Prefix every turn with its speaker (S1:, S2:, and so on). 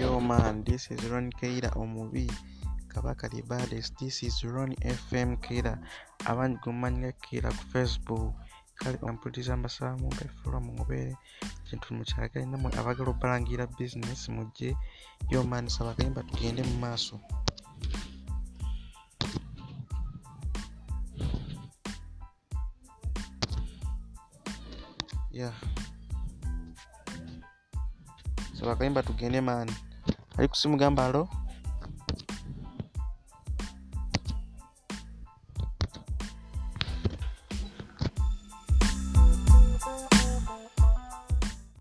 S1: man this is ron keira omubi kabaka libades this is ron fm keira abangi gumanyira keira ku facebook. Kale ompuliriza mbasaba mumpe folomu mubeere kintu mukyagalainamu abagala obalangira bizinesi mujje yoman saba kayimba tugende mu yeah. saba kayimba tugende maani ariko si mugamba halo